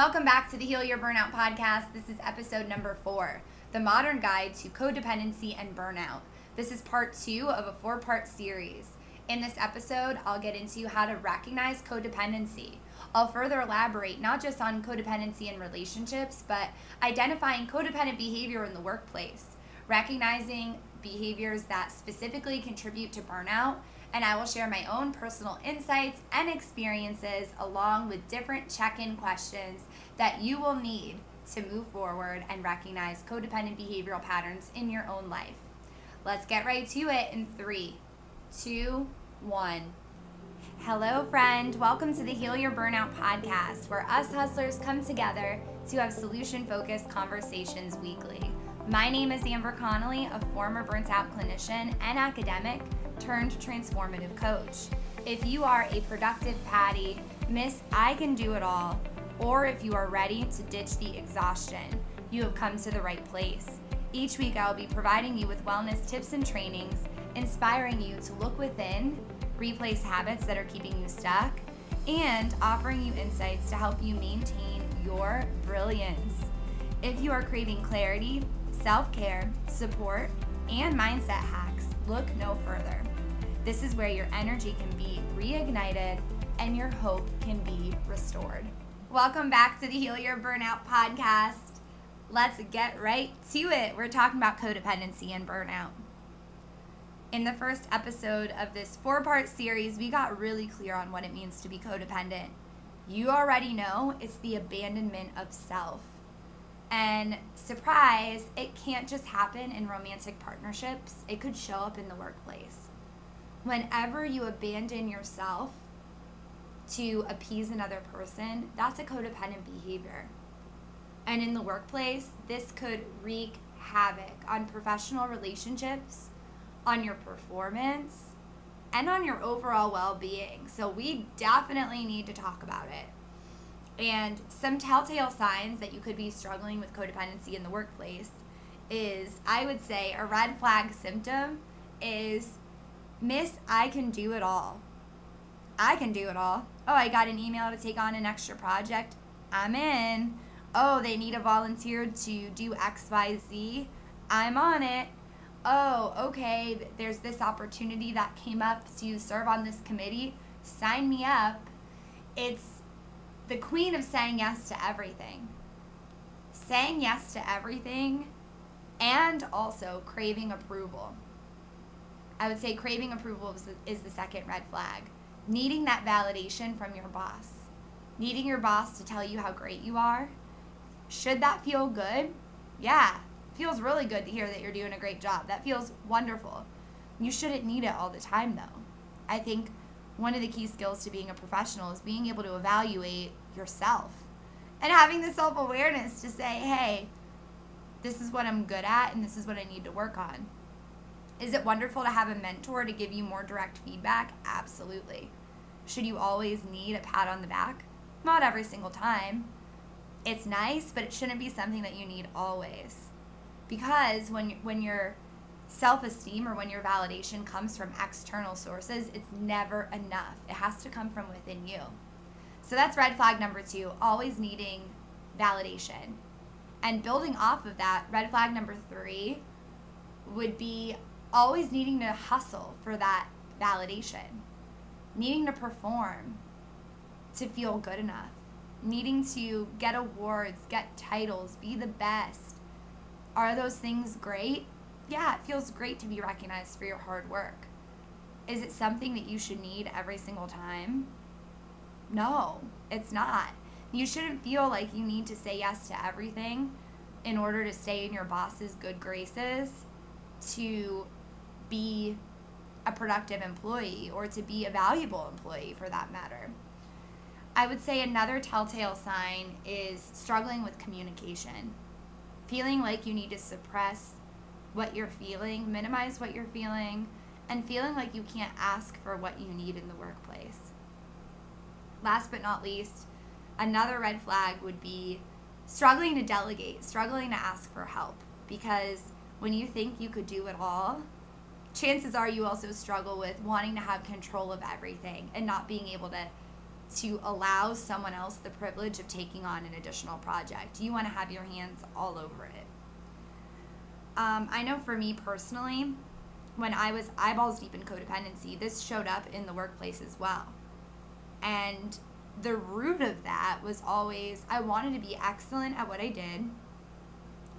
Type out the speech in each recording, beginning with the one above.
Welcome back to the Heal Your Burnout podcast. This is episode number four The Modern Guide to Codependency and Burnout. This is part two of a four part series. In this episode, I'll get into how to recognize codependency. I'll further elaborate not just on codependency in relationships, but identifying codependent behavior in the workplace, recognizing behaviors that specifically contribute to burnout, and I will share my own personal insights and experiences along with different check in questions that you will need to move forward and recognize codependent behavioral patterns in your own life. Let's get right to it in three, two, one. Hello, friend. Welcome to the Heal Your Burnout podcast, where us hustlers come together to have solution focused conversations weekly. My name is Amber Connolly, a former burnt out clinician and academic turned transformative coach. If you are a productive Patty, Miss I Can Do It All, or if you are ready to ditch the exhaustion, you have come to the right place. Each week, I will be providing you with wellness tips and trainings, inspiring you to look within, replace habits that are keeping you stuck, and offering you insights to help you maintain your brilliance. If you are craving clarity, self care, support, and mindset hacks, look no further. This is where your energy can be reignited and your hope can be restored. Welcome back to the Heal Your Burnout podcast. Let's get right to it. We're talking about codependency and burnout. In the first episode of this four part series, we got really clear on what it means to be codependent. You already know it's the abandonment of self. And surprise, it can't just happen in romantic partnerships, it could show up in the workplace whenever you abandon yourself to appease another person, that's a codependent behavior. And in the workplace, this could wreak havoc on professional relationships, on your performance, and on your overall well being. So, we definitely need to talk about it. And some telltale signs that you could be struggling with codependency in the workplace is, I would say, a red flag symptom is Miss, I can do it all. I can do it all. Oh, I got an email to take on an extra project. I'm in. Oh, they need a volunteer to do XYZ. I'm on it. Oh, okay, there's this opportunity that came up to serve on this committee. Sign me up. It's the queen of saying yes to everything. Saying yes to everything and also craving approval. I would say craving approval is the, is the second red flag. Needing that validation from your boss. Needing your boss to tell you how great you are. Should that feel good? Yeah, feels really good to hear that you're doing a great job. That feels wonderful. You shouldn't need it all the time, though. I think one of the key skills to being a professional is being able to evaluate yourself and having the self awareness to say, hey, this is what I'm good at and this is what I need to work on. Is it wonderful to have a mentor to give you more direct feedback? Absolutely. Should you always need a pat on the back? Not every single time. It's nice, but it shouldn't be something that you need always. Because when when your self-esteem or when your validation comes from external sources, it's never enough. It has to come from within you. So that's red flag number 2, always needing validation. And building off of that, red flag number 3 would be always needing to hustle for that validation, needing to perform to feel good enough, needing to get awards, get titles, be the best. Are those things great? Yeah, it feels great to be recognized for your hard work. Is it something that you should need every single time? No, it's not. You shouldn't feel like you need to say yes to everything in order to stay in your boss's good graces to be a productive employee or to be a valuable employee for that matter. I would say another telltale sign is struggling with communication. Feeling like you need to suppress what you're feeling, minimize what you're feeling, and feeling like you can't ask for what you need in the workplace. Last but not least, another red flag would be struggling to delegate, struggling to ask for help. Because when you think you could do it all, chances are you also struggle with wanting to have control of everything and not being able to to allow someone else the privilege of taking on an additional project. You want to have your hands all over it. Um, I know for me personally, when I was eyeballs deep in codependency, this showed up in the workplace as well. And the root of that was always I wanted to be excellent at what I did,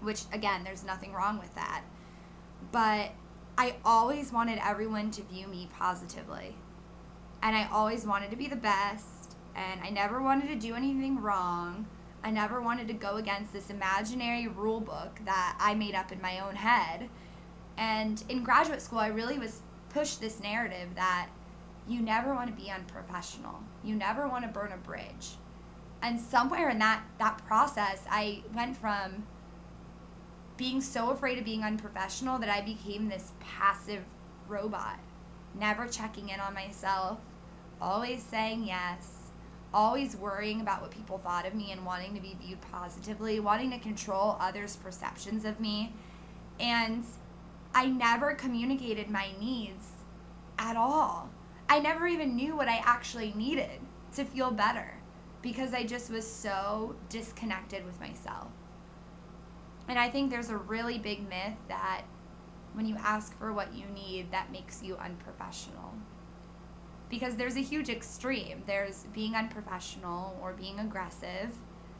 which again, there's nothing wrong with that. But I always wanted everyone to view me positively. And I always wanted to be the best, and I never wanted to do anything wrong. I never wanted to go against this imaginary rule book that I made up in my own head. And in graduate school, I really was pushed this narrative that you never want to be unprofessional. You never want to burn a bridge. And somewhere in that that process, I went from being so afraid of being unprofessional that I became this passive robot, never checking in on myself, always saying yes, always worrying about what people thought of me and wanting to be viewed positively, wanting to control others' perceptions of me. And I never communicated my needs at all. I never even knew what I actually needed to feel better because I just was so disconnected with myself. And I think there's a really big myth that when you ask for what you need, that makes you unprofessional. Because there's a huge extreme. There's being unprofessional or being aggressive,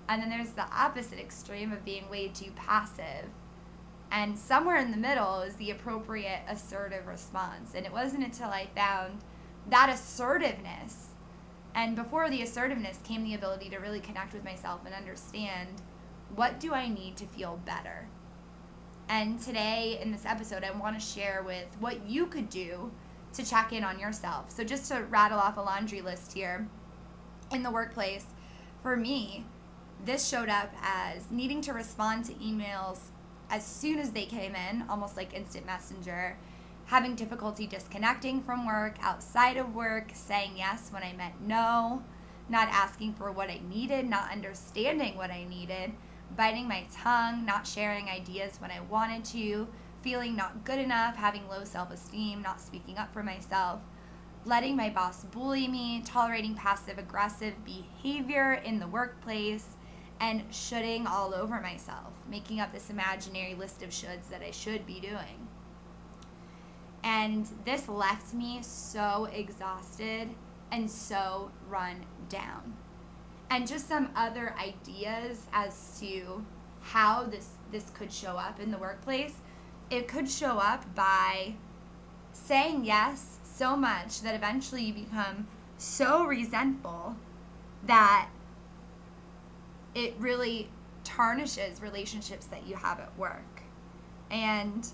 and then there's the opposite extreme of being way too passive. And somewhere in the middle is the appropriate assertive response. And it wasn't until I found that assertiveness. And before the assertiveness came the ability to really connect with myself and understand what do I need to feel better. And today in this episode, I want to share with what you could do to check in on yourself. So, just to rattle off a laundry list here in the workplace, for me, this showed up as needing to respond to emails as soon as they came in, almost like instant messenger having difficulty disconnecting from work, outside of work, saying yes when I meant no, not asking for what I needed, not understanding what I needed, biting my tongue, not sharing ideas when I wanted to, feeling not good enough, having low self esteem, not speaking up for myself, letting my boss bully me, tolerating passive aggressive behavior in the workplace, and shoulding all over myself, making up this imaginary list of shoulds that I should be doing. And this left me so exhausted and so run down. And just some other ideas as to how this this could show up in the workplace. It could show up by saying yes so much that eventually you become so resentful that it really tarnishes relationships that you have at work. And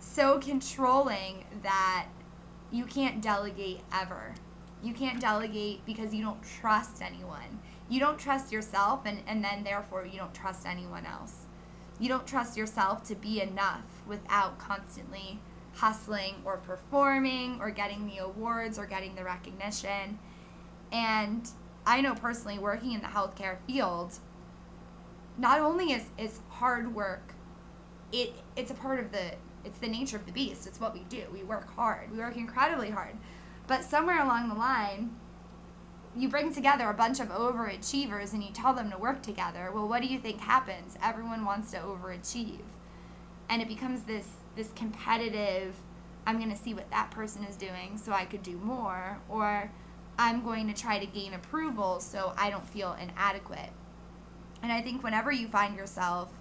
so controlling that you can't delegate ever. You can't delegate because you don't trust anyone. You don't trust yourself, and, and then therefore you don't trust anyone else. You don't trust yourself to be enough without constantly hustling or performing or getting the awards or getting the recognition. And I know personally, working in the healthcare field, not only is, is hard work, it, it's a part of the it's the nature of the beast. It's what we do. We work hard. We work incredibly hard. But somewhere along the line, you bring together a bunch of overachievers and you tell them to work together. Well, what do you think happens? Everyone wants to overachieve. And it becomes this this competitive I'm going to see what that person is doing so I could do more or I'm going to try to gain approval so I don't feel inadequate. And I think whenever you find yourself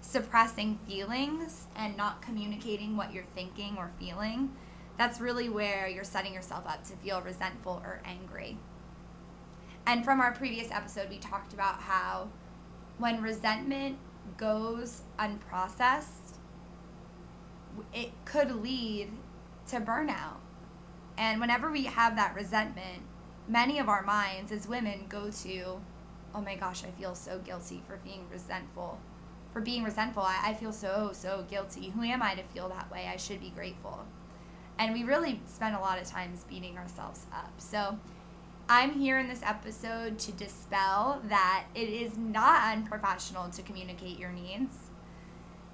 suppressing feelings and not communicating what you're thinking or feeling, that's really where you're setting yourself up to feel resentful or angry. And from our previous episode, we talked about how when resentment goes unprocessed, it could lead to burnout. And whenever we have that resentment, many of our minds as women go to, oh my gosh, I feel so guilty for being resentful for being resentful. I, I feel so, so guilty. Who am I to feel that way? I should be grateful. And we really spend a lot of times beating ourselves up. So I'm here in this episode to dispel that it is not unprofessional to communicate your needs,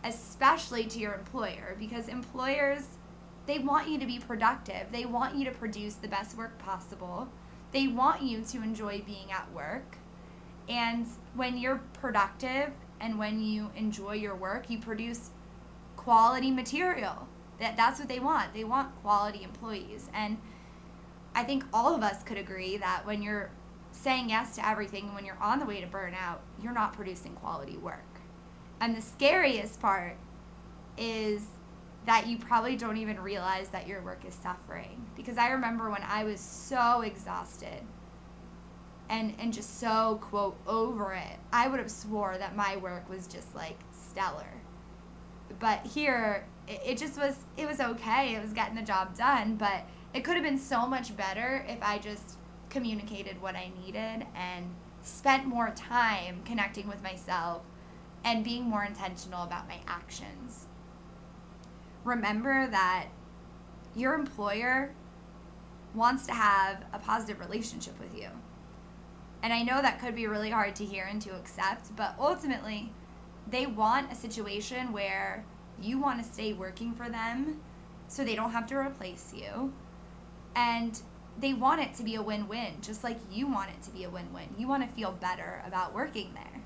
especially to your employer, because employers, they want you to be productive. They want you to produce the best work possible. they want you to enjoy being at work. And when you're productive and when you enjoy your work, you produce quality material. That that's what they want. They want quality employees. And I think all of us could agree that when you're saying yes to everything and when you're on the way to burnout, you're not producing quality work. And the scariest part is that you probably don't even realize that your work is suffering. Because I remember when I was so exhausted and and just so quote over it, I would have swore that my work was just like stellar. But here it, just was it was okay. It was getting the job done, but it could have been so much better if I just communicated what I needed and spent more time connecting with myself and being more intentional about my actions. Remember that your employer wants to have a positive relationship with you. And I know that could be really hard to hear and to accept, but ultimately, they want a situation where you want to stay working for them so they don't have to replace you. And they want it to be a win win, just like you want it to be a win win. You want to feel better about working there.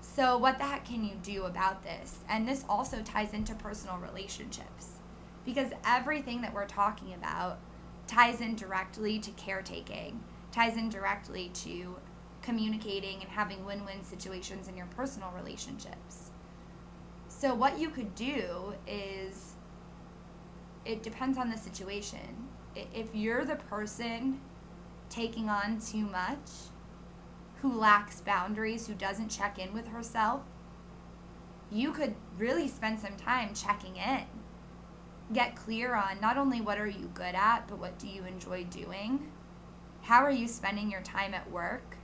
So, what the heck can you do about this? And this also ties into personal relationships because everything that we're talking about ties in directly to caretaking, ties in directly to communicating and having win win situations in your personal relationships. So, what you could do is it depends on the situation if you're the person taking on too much, who lacks boundaries, who doesn't check in with herself, you could really spend some time checking in. Get clear on not only what are you good at, but what do you enjoy doing? How are you spending your time at work?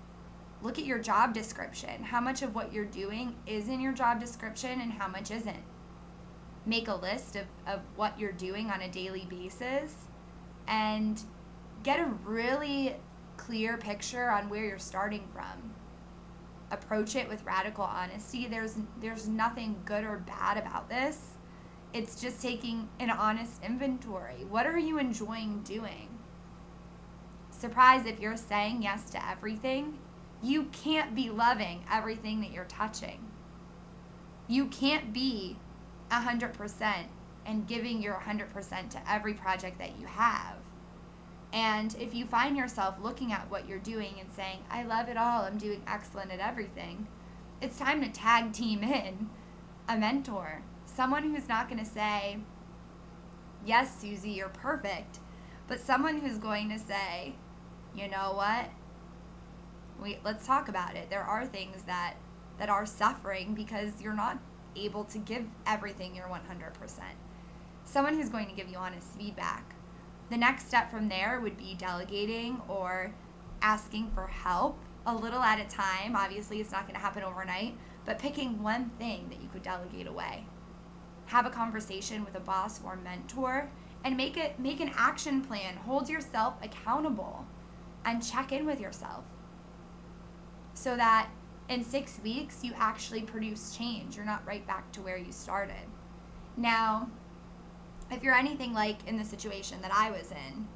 Look at your job description. How much of what you're doing is in your job description and how much isn't? Make a list of, of what you're doing on a daily basis and get a really clear picture on where you're starting from. Approach it with radical honesty. There's there's nothing good or bad about this. It's just taking an honest inventory. What are you enjoying doing? Surprise if you're saying yes to everything, you can't be loving everything that you're touching. You can't be 100% and giving your 100% to every project that you have. And if you find yourself looking at what you're doing and saying, I love it all, I'm doing excellent at everything, it's time to tag team in a mentor. Someone who's not going to say, Yes, Susie, you're perfect, but someone who's going to say, You know what? We, let's talk about it. There are things that, that are suffering because you're not able to give everything your 100%. Someone who's going to give you honest feedback the next step from there would be delegating or asking for help a little at a time. Obviously, it's not going to happen overnight, but picking one thing that you could delegate away. Have a conversation with a boss or mentor and make it make an action plan. Hold yourself accountable and check in with yourself. So that in 6 weeks you actually produce change. You're not right back to where you started. Now, if you're anything like in the situation that I was in,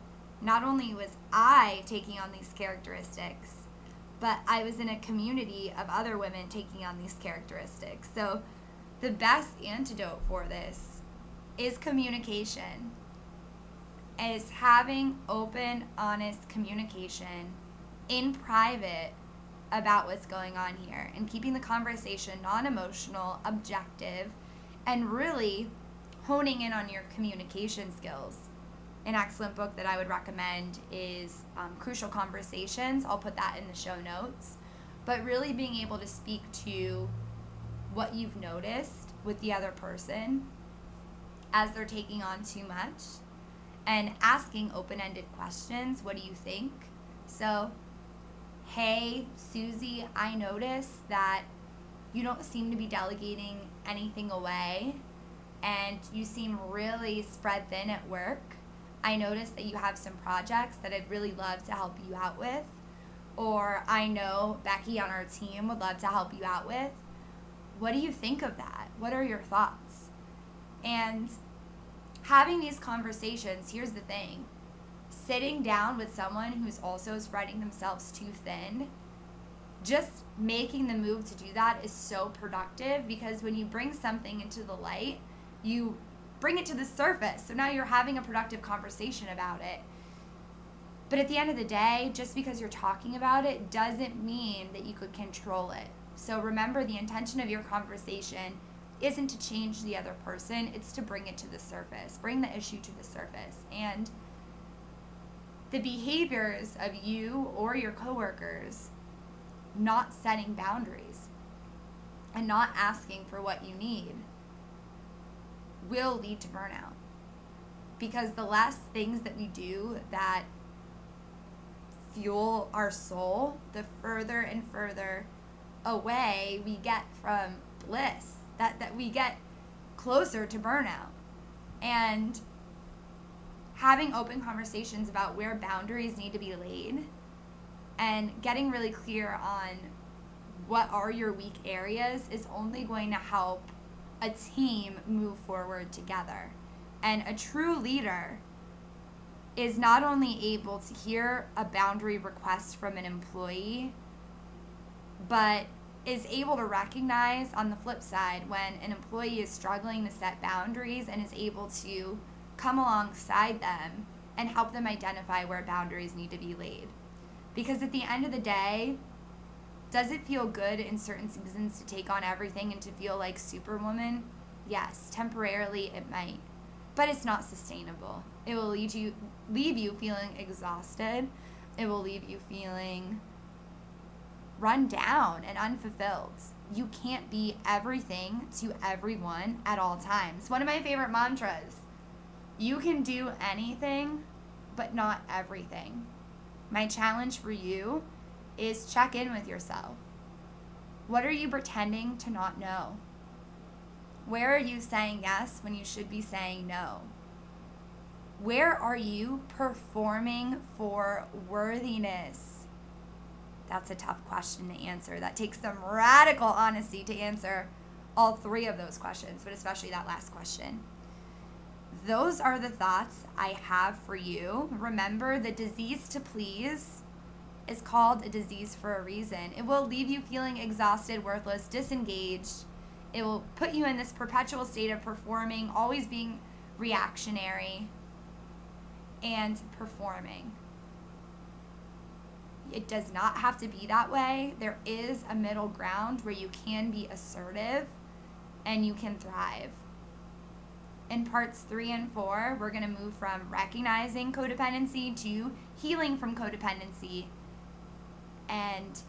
not only was I taking on these characteristics, but I was in a community of other women taking on these characteristics. So the best antidote for this is communication. Is having open, honest communication in private about what's going on here and keeping the conversation non emotional, objective, and really honing in on your communication skills. An excellent book that I would recommend is um, Crucial Conversations. I'll put that in the show notes. But really being able to speak to what you've noticed with the other person as they're taking on too much and asking open ended questions. What do you think? So, hey, Susie, I notice that you don't seem to be delegating anything away and you seem really spread thin at work. I notice that you have some projects that I'd really love to help you out with. Or I know Becky on our team would love to help you out with. What do you think of that? What are your thoughts? And having these conversations, here's the thing sitting down with someone who's also spreading themselves too thin, just making the move to do that is so productive because when you bring something into the light, you bring it to the surface. So now you're having a productive conversation about it. But at the end of the day, just because you're talking about it doesn't mean that you could control it. So remember the intention of your conversation isn't to change the other person, it's to bring it to the surface, bring the issue to the surface. And the behaviors of you or your coworkers not setting boundaries and not asking for what you need will lead to burnout. Because the less things that we do that fuel our soul, the further and further away we get from bliss, that, that we get closer to burnout. And having open conversations about where boundaries need to be laid and getting really clear on what are your weak areas is only going to help a team move forward together. And a true leader is not only able to hear a boundary request from an employee, but is able to recognize on the flip side when an employee is struggling to set boundaries and is able to come alongside them and help them identify where boundaries need to be laid. Because at the end of the day, does it feel good in certain seasons to take on everything and to feel like Superwoman? Yes, temporarily it might, but it's not sustainable. It will lead you leave you feeling exhausted. It will leave you feeling run down and unfulfilled. You can't be everything to everyone at all times. One of my favorite mantras you can do anything, but not everything. My challenge for you is check in with yourself. What are you pretending to not know? Where are you saying yes when you should be saying no? Where are you performing for worthiness? That's a tough question to answer. That takes some radical honesty to answer all three of those questions, but especially that last question those are the thoughts I have for you. Remember, the disease to please is called a disease for a reason. It will leave you feeling exhausted, worthless, disengaged. It will put you in this perpetual state of performing, always being reactionary and performing. It does not have to be that way. There is a middle ground where you can be assertive and you can thrive in parts three and four, we're going to move from recognizing codependency to healing from codependency. And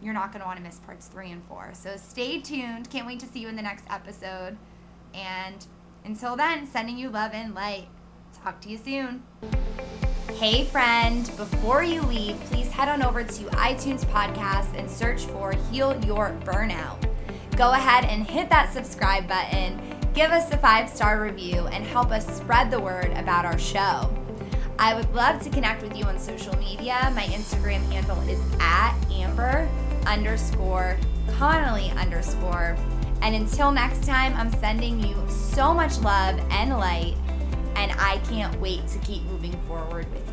you're not going to want to miss parts three and four. So stay tuned. Can't wait to see you in the next episode. And until then, sending you love and light. Talk to you soon. Hey, friend, before you leave, please head on over to iTunes Podcast and search for Heal Your Burnout. Go ahead and hit that subscribe button give us a five star review, and help us spread the word about our show. I would love to connect with you on social media. My Instagram handle is at Amber underscore Connolly underscore. And until next time, I'm sending you so much love and light, and I can't wait to keep moving forward with you.